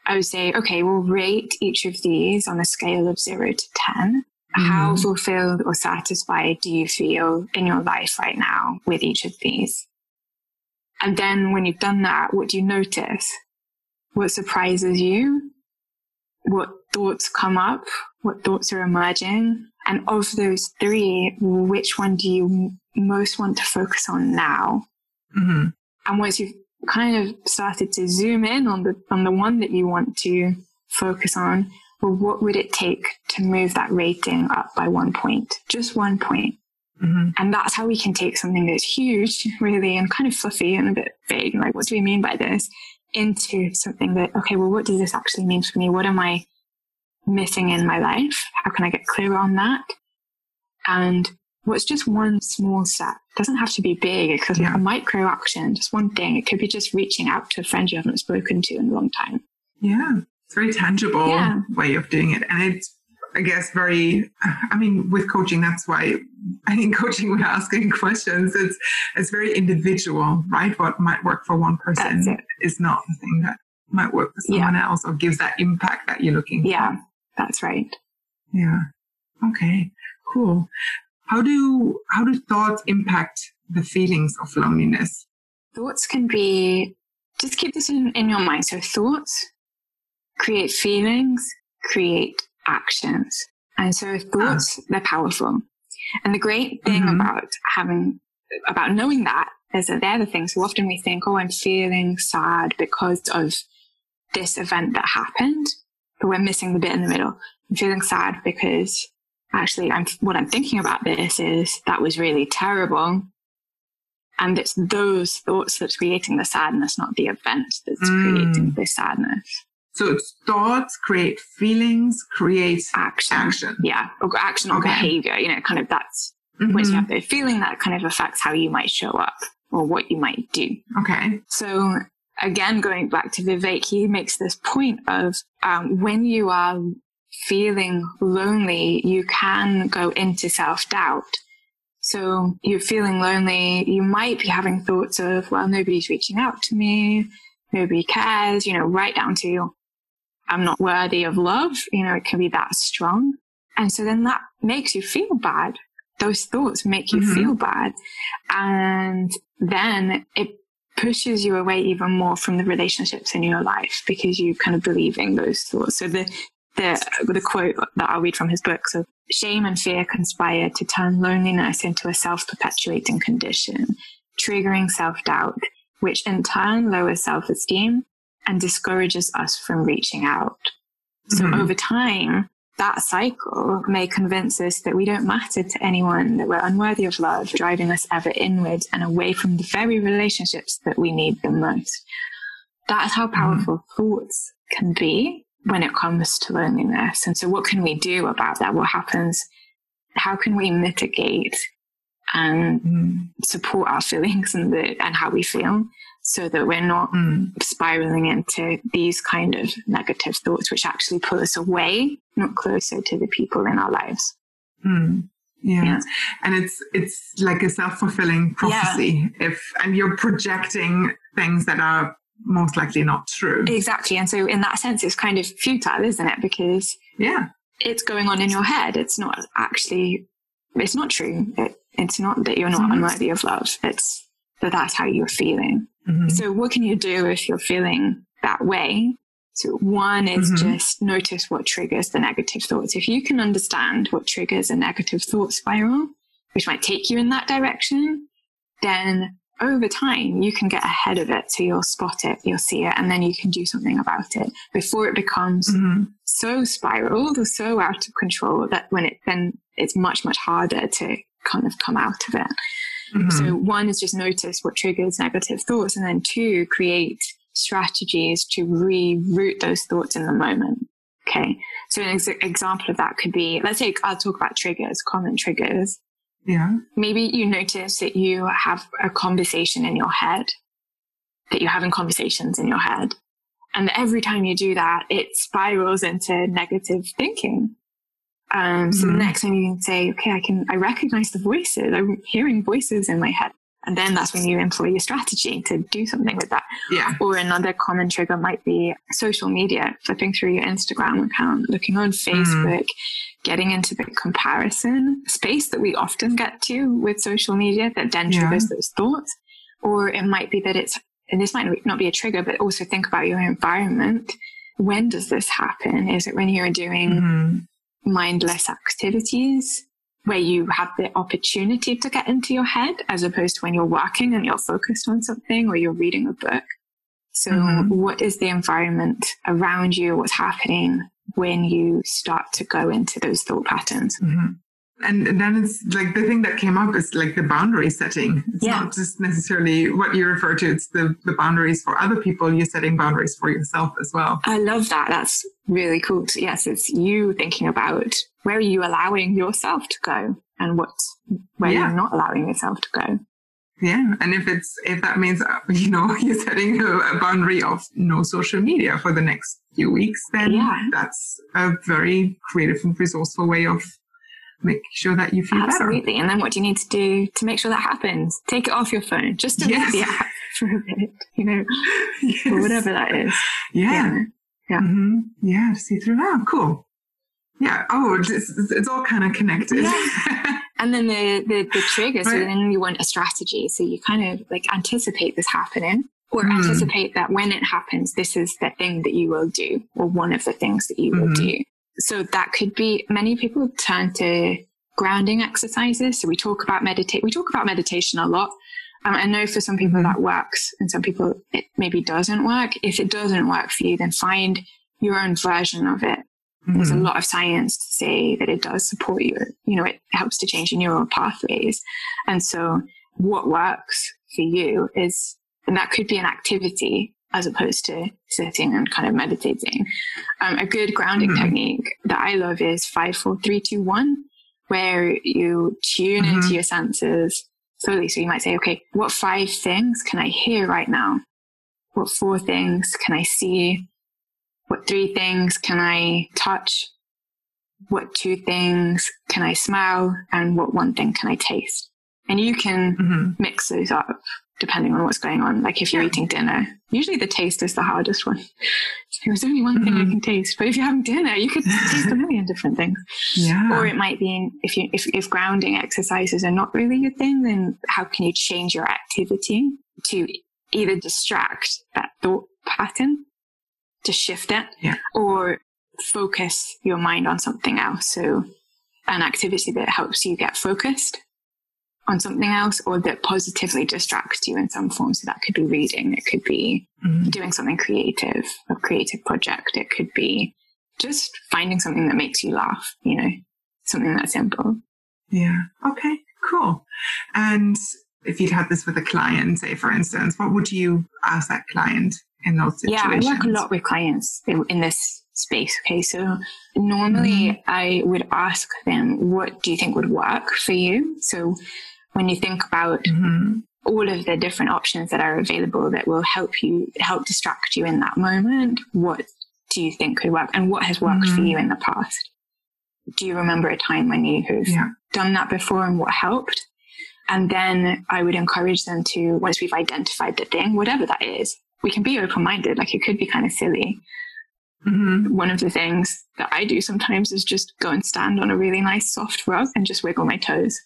I would say, okay, we'll rate each of these on a scale of zero to 10. Mm. How fulfilled or satisfied do you feel in your life right now with each of these? And then when you've done that, what do you notice? What surprises you? What thoughts come up? What thoughts are emerging? And of those three, which one do you most want to focus on now? Mm-hmm. And once you've kind of started to zoom in on the, on the one that you want to focus on, well, what would it take to move that rating up by one point? Just one point. Mm-hmm. And that's how we can take something that's huge, really, and kind of fluffy and a bit vague, like, what do we mean by this? Into something that, okay, well, what does this actually mean for me? What am I missing in my life? How can I get clear on that? And what's just one small step? It doesn't have to be big. It could be yeah. a micro action, just one thing. It could be just reaching out to a friend you haven't spoken to in a long time. Yeah. It's very tangible yeah. way of doing it. And it's I guess very I mean with coaching that's why I think coaching we're asking questions it's it's very individual, right? What might work for one person is not the thing that might work for someone yeah. else or gives that impact that you're looking yeah, for. Yeah, that's right. Yeah. Okay. Cool. How do how do thoughts impact the feelings of loneliness? Thoughts can be just keep this in, in your mind. So thoughts create feelings, create actions. And so thoughts, they're powerful. And the great thing mm-hmm. about having, about knowing that is that they're the things. So often we think, oh, I'm feeling sad because of this event that happened, but we're missing the bit in the middle. I'm feeling sad because actually I'm, what I'm thinking about this is that was really terrible. And it's those thoughts that's creating the sadness, not the event that's mm. creating the sadness. So it's thoughts create feelings, create action. Action. Yeah. Or action or okay. behavior. You know, kind of that's mm-hmm. once you have the feeling that kind of affects how you might show up or what you might do. Okay. So again, going back to Vivek, he makes this point of um, when you are feeling lonely, you can go into self doubt. So you're feeling lonely. You might be having thoughts of, well, nobody's reaching out to me. Nobody cares, you know, right down to I'm not worthy of love. You know, it can be that strong. And so then that makes you feel bad. Those thoughts make you mm-hmm. feel bad. And then it pushes you away even more from the relationships in your life because you kind of believing those thoughts. So the, the, the quote that I'll read from his book. So shame and fear conspire to turn loneliness into a self-perpetuating condition, triggering self-doubt, which in turn lowers self-esteem and discourages us from reaching out. So mm-hmm. over time, that cycle may convince us that we don't matter to anyone, that we're unworthy of love, driving us ever inward and away from the very relationships that we need the most. That's how powerful mm-hmm. thoughts can be when it comes to loneliness. And so what can we do about that? What happens? How can we mitigate and mm-hmm. support our feelings and the, and how we feel? So that we're not mm. spiraling into these kind of negative thoughts, which actually pull us away, not closer to the people in our lives. Mm. Yeah. yeah. And it's it's like a self-fulfilling prophecy yeah. if and you're projecting things that are most likely not true. Exactly. And so in that sense it's kind of futile, isn't it? Because yeah. It's going on in your head. It's not actually it's not true. It, it's not that you're not mm-hmm. unworthy of love. It's that that's how you're feeling. Mm-hmm. So what can you do if you're feeling that way? So one is mm-hmm. just notice what triggers the negative thoughts. If you can understand what triggers a negative thought spiral, which might take you in that direction, then over time you can get ahead of it. So you'll spot it, you'll see it, and then you can do something about it before it becomes mm-hmm. so spiraled or so out of control that when it then it's much, much harder to kind of come out of it. Mm-hmm. So one is just notice what triggers negative thoughts, and then two, create strategies to reroute those thoughts in the moment. Okay. So an ex- example of that could be, let's say I'll talk about triggers, common triggers. Yeah. Maybe you notice that you have a conversation in your head, that you're having conversations in your head. And every time you do that, it spirals into negative thinking. Um, so mm-hmm. the next time you can say, okay, I can, I recognize the voices. I'm hearing voices in my head. And then that's when you employ your strategy to do something with that. Yeah. Or another common trigger might be social media, flipping through your Instagram account, looking on mm-hmm. Facebook, mm. getting into the comparison space that we often get to with social media that then triggers yeah. those thoughts. Or it might be that it's, and this might not be a trigger, but also think about your environment. When does this happen? Is it when you're doing mm-hmm mindless activities where you have the opportunity to get into your head as opposed to when you're working and you're focused on something or you're reading a book. So mm-hmm. what is the environment around you? What's happening when you start to go into those thought patterns? Mm-hmm. And then it's like the thing that came up is like the boundary setting. It's yeah. not just necessarily what you refer to, it's the, the boundaries for other people. You're setting boundaries for yourself as well. I love that. That's really cool. Yes, it's you thinking about where are you allowing yourself to go and what where yeah. you're not allowing yourself to go. Yeah, and if it's if that means uh, you know you're setting a, a boundary of no social media for the next few weeks, then yeah. that's a very creative and resourceful way of make sure that you feel Absolutely. better. And then what do you need to do to make sure that happens? Take it off your phone. Just delete yes. the app for a bit, you know, yes. or whatever that is. Yeah. Yeah. Yeah. Mm-hmm. yeah see through that. Cool. Yeah. Oh, it's, it's all kind of connected. Yeah. and then the, the, the trigger. So then you want a strategy. So you kind of like anticipate this happening or mm. anticipate that when it happens, this is the thing that you will do or one of the things that you mm-hmm. will do. So that could be many people turn to grounding exercises. So we talk about meditate. We talk about meditation a lot. Um, I know for some people that works and some people it maybe doesn't work. If it doesn't work for you, then find your own version of it. Mm-hmm. There's a mm-hmm. lot of science to say that it does support you. You know, it helps to change your neural pathways. And so what works for you is, and that could be an activity as opposed to sitting and kind of meditating. Um, a good grounding mm-hmm. technique that I love is five, four, three, two, one, where you tune mm-hmm. into your senses slowly. So you might say, okay, what five things can I hear right now? What four things can I see? What three things can I touch? What two things can I smell? And what one thing can I taste? And you can mm-hmm. mix those up depending on what's going on. Like if you're eating dinner, usually the taste is the hardest one. There's only one thing mm-hmm. I can taste, but if you're having dinner, you could taste a million different things. Yeah. Or it might be if you if if grounding exercises are not really your thing, then how can you change your activity to either distract that thought pattern, to shift it, yeah. or focus your mind on something else. So an activity that helps you get focused on something else or that positively distracts you in some form. So that could be reading, it could be mm-hmm. doing something creative, a creative project, it could be just finding something that makes you laugh, you know, something that simple. Yeah. Okay, cool. And if you'd had this with a client, say for instance, what would you ask that client in those situations? Yeah, I work a lot with clients in, in this space. Okay. So normally mm-hmm. I would ask them, what do you think would work for you? So when you think about mm-hmm. all of the different options that are available that will help you help distract you in that moment what do you think could work and what has worked mm-hmm. for you in the past do you remember a time when you have yeah. done that before and what helped and then i would encourage them to once we've identified the thing whatever that is we can be open-minded like it could be kind of silly Mm-hmm. One of the things that I do sometimes is just go and stand on a really nice soft rug and just wiggle my toes.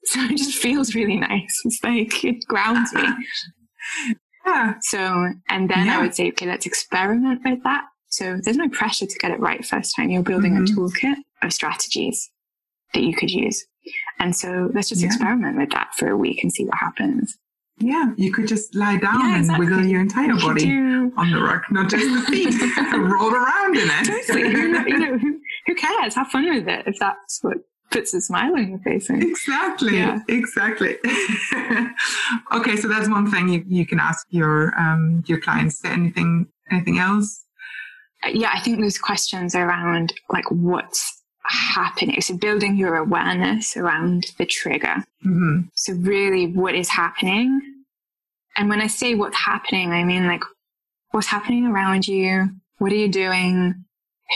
So it just feels really nice. It's like it grounds me. Yeah. So, and then yeah. I would say, okay, let's experiment with that. So there's no pressure to get it right first time. You're building mm-hmm. a toolkit of strategies that you could use. And so let's just yeah. experiment with that for a week and see what happens. Yeah, you could just lie down yeah, exactly. and wiggle your entire you body do... on the rug, not just the feet, roll around in it. Totally. you know, who, who cares? Have fun with it if that's what puts a smile on your face. Exactly. Yeah. Exactly. okay, so that's one thing you, you can ask your um, your clients. Anything anything else? Yeah, I think those questions around like what's happening. So building your awareness around the trigger. Mm-hmm. So really, what is happening? And when I say what's happening, I mean like what's happening around you. What are you doing?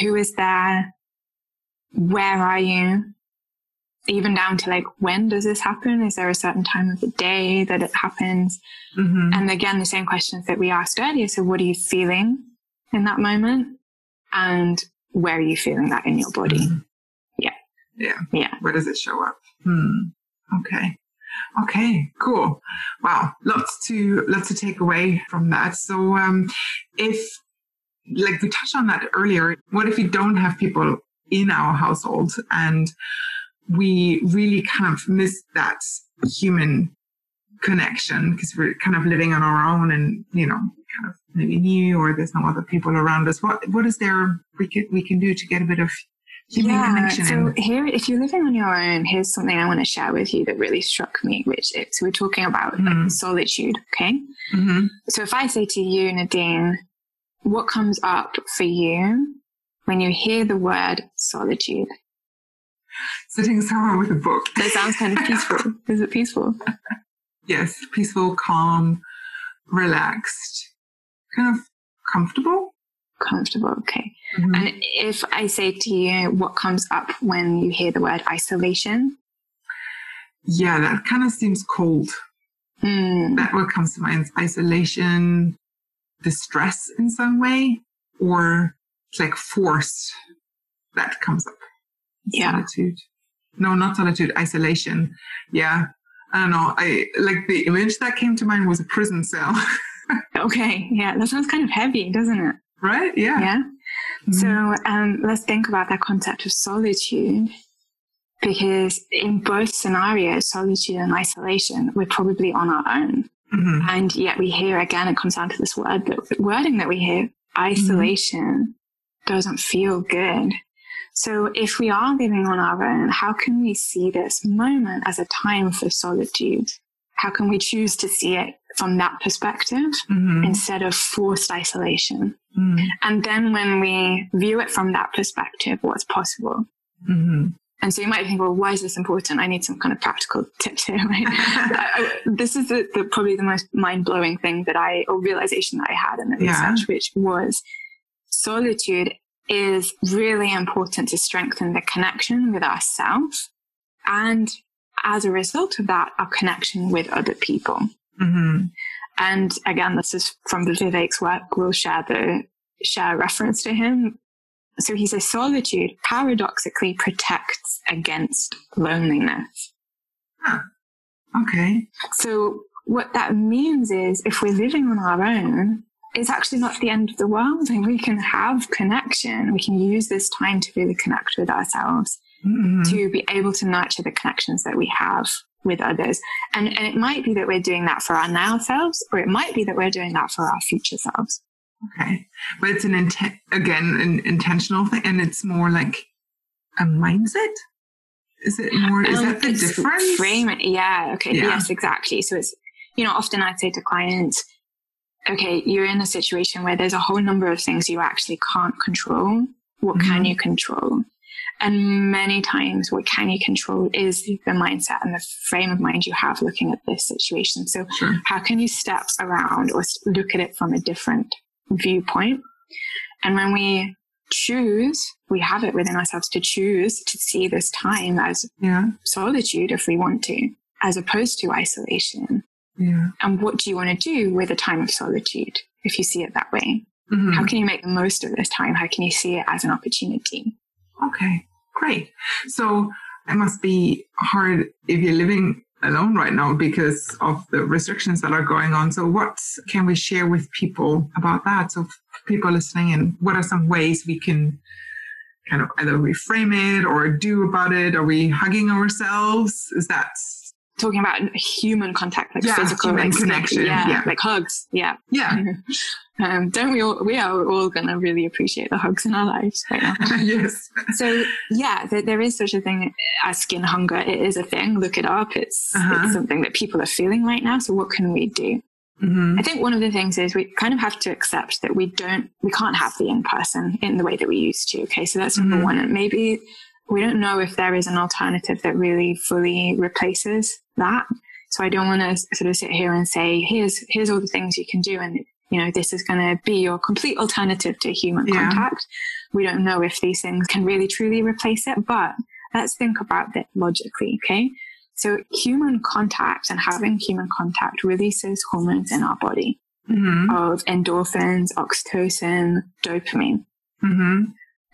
Who is there? Where are you? Even down to like when does this happen? Is there a certain time of the day that it happens? Mm-hmm. and again the same questions that we asked earlier. So what are you feeling in that moment? And where are you feeling that in your body? Mm-hmm. yeah. Yeah. Yeah. Where does it show up? Hmm. Okay. Okay cool. Wow. Lots to lots to take away from that. So um if like we touched on that earlier what if you don't have people in our household? And we really kind of miss that human connection because we're kind of living on our own and you know kind of maybe new or there's no other people around us what what is there we can we can do to get a bit of human yeah, connection. So and, here, if you're living on your own, here's something I want to share with you that really struck me, which is we're talking about Mhm. like, solitude. Okay. Mhm. So if I say to you, Nadine, what comes up for you when you hear the word solitude? Sitting somewhere with a book. That sounds kind of peaceful. Is it peaceful? Yes, peaceful, calm, relaxed, kind of comfortable. Comfortable. Okay. Mhm. And if I say to you, what comes up when you hear the word isolation? yeah, that kind of seems cold. Hmm. That what comes to mind is isolation, distress in some way, or it's like force That comes up. Yeah. Solitude. No, not solitude, isolation. Yeah. I don't know. I like the image that came to mind was a prison cell. Okay. Yeah. That sounds kind of heavy, doesn't it? right? Yeah. Yeah. Mhm. So um, let's think about that concept of solitude. Because in both scenarios, solitude and isolation, we're probably on our own. Mhm. And yet we hear again, it comes down to this word, the wording that we hear, isolation doesn't feel good. So if we are living on our own, how can we see this moment as a time for solitude? How can we choose to see it from that perspective Mhm. instead of forced isolation? Mhm. And then when we view it from that perspective, what's possible? Mhm. And so you might think, well, why is this important? I need some kind of practical tips here, right? I, I, this is the, the, probably the most mind blowing thing that I, or realization that I had in the Yeah. research, which was solitude is really important to strengthen the connection with ourselves. And as a result of that, our connection with other people. Mhm. And again, this is from the Vivek's work. We'll share the share reference to him. So he says solitude paradoxically protects against loneliness. Okay. So what that means is if we're living on our own, it's actually not the end of the world and we can have connection. We can use this time to really connect with ourselves, Mhm. to be able to nurture the connections that we have with others. And, and it might be that we're doing that for our now selves, or it might be that we're doing that for our future selves. Okay. But it's an intent, again, an intentional thing, and it's more like a mindset. Is it more, is Um, that the difference? Frame. Yeah. Okay. Yeah. Yes, exactly. So it's, you know, often I'd say to clients, okay, you're in a situation where there's a whole number of things you actually can't control. What can Mhm. you control? And many times, what can you control is the mindset and the frame of mind you have looking at this situation. So, Sure. how can you step around or look at it from a different viewpoint? And when we choose, we have it within ourselves to choose to see this time as Yeah. solitude if we want to, as opposed to isolation. Yeah. And what do you want to do with a time of solitude if you see it that way? Mhm. How can you make the most of this time? How can you see it as an opportunity? Okay. Great. So it must be hard if you're living alone right now because of the restrictions that are going on. So what can we share with people about that? So people listening and what are some ways we can kind of either reframe it or do about it? Are we hugging ourselves? Is that Talking about human contact, like Yeah, physical, like connection, yeah, yeah. like hugs, yeah. yeah. Um, don't we all? We are all going to really appreciate the hugs in our lives right now. yes. So yeah, there, there is such a thing as skin hunger. It is a thing. Look it up. It's Uh-huh. it's something that people are feeling right now. So what can we do? hmm I think one of the things is we kind of have to accept that we don't, we can't have the in person in the way that we used to. Okay. So that's number Mhm. one. And maybe we don't know if there is an alternative that really fully replaces that. So I don't want to sort of sit here and say, here's, here's all the things you can do. And, you know, this is going to be your complete alternative to human Yeah. contact. We don't know if these things can really truly replace it, but let's think about that logically. Okay. So human contact and having human contact releases hormones in our body hmm of endorphins, oxytocin, dopamine. hmm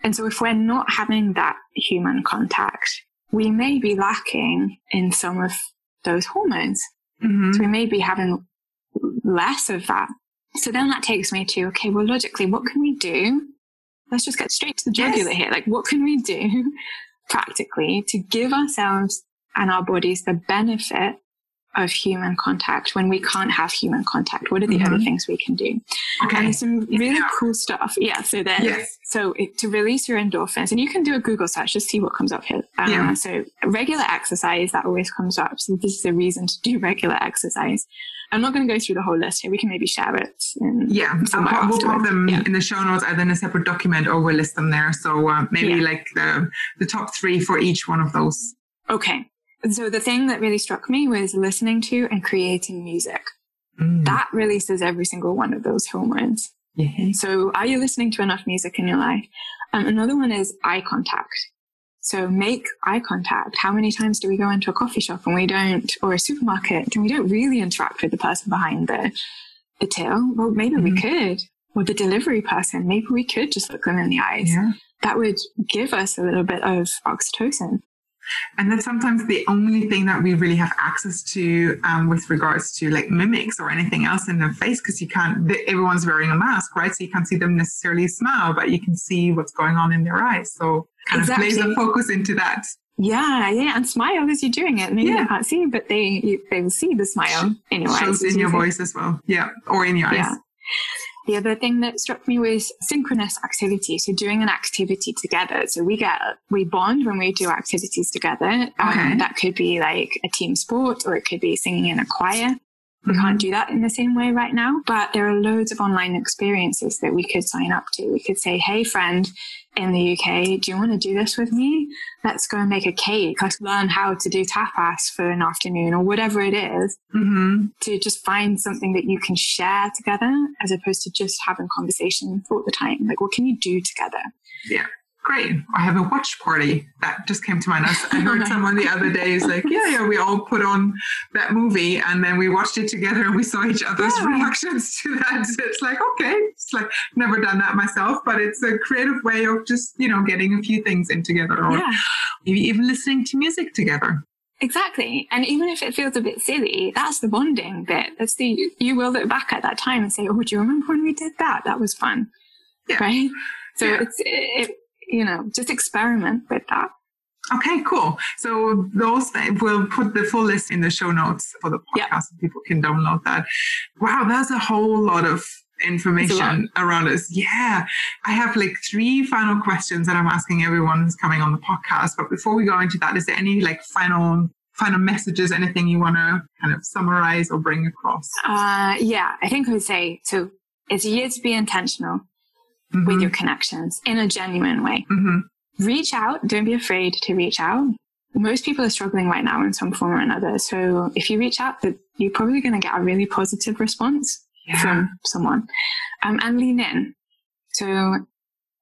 And so if we're not having that human contact, we may be lacking in some of those hormones. hmm So we may be having less of that. So then that takes me to, okay, well, logically, what can we do? Let's just get straight to the Yes. jugular here. Like, what can we do practically to give ourselves and our bodies the benefit of human contact when we can't have human contact? What are the mm-hmm. other things we can do? Okay. And there's some really yeah. cool stuff. Yeah. So then, yes. so it, to release your endorphins, and you can do a Google search, just see what comes up here. Um, yeah. So regular exercise, that always comes up. So this is a reason to do regular exercise. I'm not going to go through the whole list here. We can maybe share it. yeah, I'll we'll put them yeah. in the show notes either in a separate document or we'll list them there. So uh, maybe yeah. like the the top three for each one of those. Okay. So the thing that really struck me was listening to and creating music. Mm. That releases every single one of those hormones. Yeah. So are you listening to enough music in your life? Um, another one is eye contact. So make eye contact. How many times do we go into a coffee shop and we don't, or a supermarket and we don't really interact with the person behind the, the till? Well, maybe mm-hmm. we could. Or the delivery person, maybe we could just look them in the eyes. Yeah. That would give us a little bit of oxytocin. And then sometimes the only thing that we really have access to um, with regards to like mimics or anything else in their face, because you can't, everyone's wearing a mask, right? So you can't see them necessarily smile, but you can see what's going on in their eyes. So kind exactly. of laser focus into that. Yeah, yeah, and smile as you're doing it. Maybe yeah. they can't see, but they you, they will see the smile your Shows in your voice as well. Yeah, or in your eyes. The other thing that struck me was synchronous activity. So doing an activity together. So we get, we bond when we do activities together. Um, okay. Um, that could be like a team sport or it could be singing in a choir. We mm-hmm. can't do that in the same way right now, but there are loads of online experiences that we could sign up to. We could say, Hey friend, in the UK, do you want to do this with me? Let's go and make a cake. Let's learn how to do tapas for an afternoon or whatever it is mm-hmm. to just find something that you can share together as opposed to just having conversation all the time. Like, what can you do together? Yeah great. I have a watch party. That just came to mind. I heard someone the other day is like, yeah, yeah, we all put on that movie and then we watched it together and we saw each other's yeah. reactions to that. It's like, okay, it's like never done that myself, but it's a creative way of just, you know, getting a few things in together or yeah. maybe even listening to music together. Exactly. And even if it feels a bit silly, that's the bonding bit. That's the, you will look back at that time and say, oh, do you remember when we did that? That was fun. Yeah. Right. So yeah. it's, it, you know, just experiment with that. Okay, cool. So those we'll put the full list in the show notes for the podcast so people can download that. Wow, that's a whole lot of information around us. Yeah. I have like three final questions that I'm asking everyone who's coming on the podcast. But before we go into that, is there any like final final messages, anything you want to kind of summarize or bring across? Uh, yeah, I think I would say so. It's a year to be intentional mm-hmm. with your connections in a genuine way. Mm-hmm. Reach out. Don't be afraid to reach out. Most people are struggling right now in some form or another. So if you reach out, that you're probably going to get a really positive response yeah. from someone. Um, and lean in. So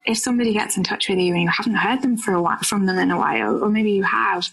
if somebody gets in touch with you and you haven't heard them for a while, from them in a while, or maybe you have,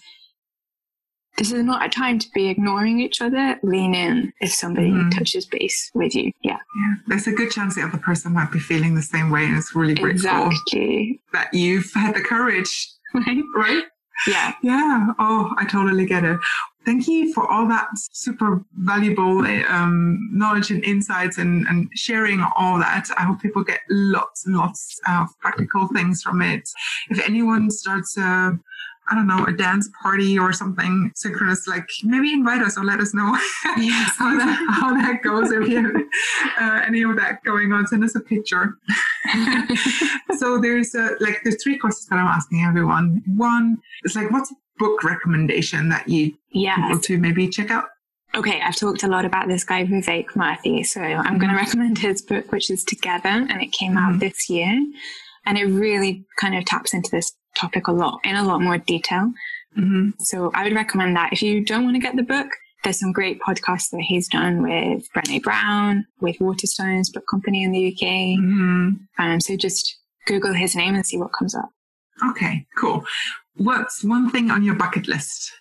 this is not a time to be ignoring each other. Lean in if somebody mm-hmm. touches base with you. Yeah. Yeah. There's a good chance the other person might be feeling the same way. And it's really grateful exactly. that you've had the courage. Right. Right. Yeah. Yeah. Oh, I totally get it. Thank you for all that super valuable um, knowledge and insights and, and sharing all that. I hope people get lots and lots of practical things from it. If anyone starts uh, I don't know, a dance party or something synchronous, like maybe invite us or let us know yes. how, that, how that goes. If you have uh, any of that going on, send us a picture. so there's uh, like, there's three questions that I'm asking everyone. One is like, what's a book recommendation that you yes. people to maybe check out? Okay, I've talked a lot about this guy, Vivek Murthy. So I'm mm-hmm. going to recommend his book, which is Together, and it came out mm-hmm. this year. And it really kind of taps into this topic a lot in a lot more detail. Mm-hmm. So I would recommend that. If you don't want to get the book, there's some great podcasts that he's done with Brené Brown, with Waterstones Book Company in the UK. Mm-hmm. Um, so just Google his name and see what comes up. Okay, cool. What's one thing on your bucket list?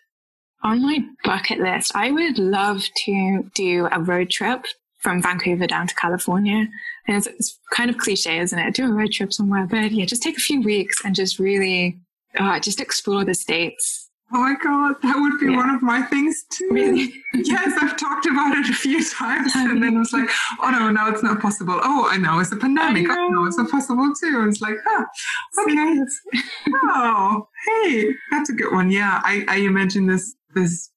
On my bucket list, I would love to do a road trip from Vancouver down to California. And it's, it's, kind of cliche, isn't it? Do a road trip somewhere, but yeah, just take a few weeks and just really, uh, just explore the states. Oh my God, that would be yeah. one of my things too. Really? yes, I've talked about it a few times and then it was like, oh no, now it's not possible. Oh, I know, it's a pandemic. I know, I know it's not possible too. And it's like, oh, okay. oh, hey, that's a good one. Yeah, I, I imagine this, this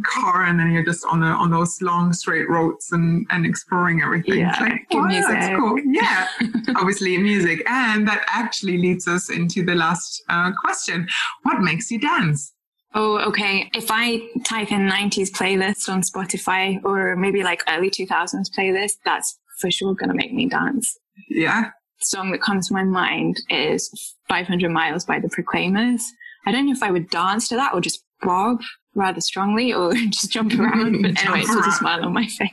car and then you're just on the on those long straight roads and and exploring everything. Yeah, like, that's cool. Yeah, obviously music, and that actually leads us into the last uh, question: What makes you dance? Oh, okay. If I type in 90s playlist on Spotify or maybe like early 2000s playlist, that's for sure going to make me dance. Yeah. The song that comes to my mind is 500 Miles by the Proclaimers. I don't know if I would dance to that or just bob rather strongly or just jump around. But anyway, it's just a smile on my face.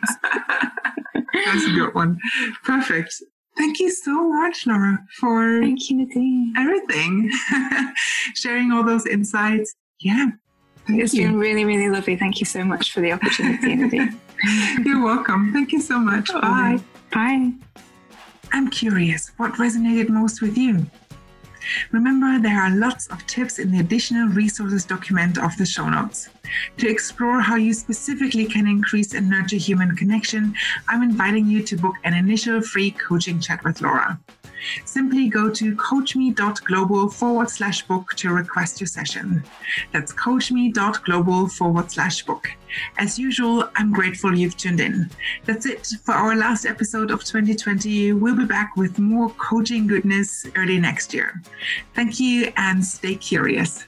That's a good one. Perfect. Thank you so much, Laura, for Thank you, Nadine. everything. Sharing all those insights. Yeah. Thank it's you. been really, really lovely. Thank you so much for the opportunity, Nadine. You're welcome. Thank you so much. Oh, bye. Bye. I'm curious, what resonated most with you? Remember, there are lots of tips in the additional resources document of the show notes. To explore how you specifically can increase and nurture human connection, I'm inviting you to book an initial free coaching chat with Laura. Simply go to coachme.global forward slash book to request your session. That's coachme.global forward slash book. As usual, I'm grateful you've tuned in. That's it for our last episode of 2020. We'll be back with more coaching goodness early next year. Thank you and stay curious.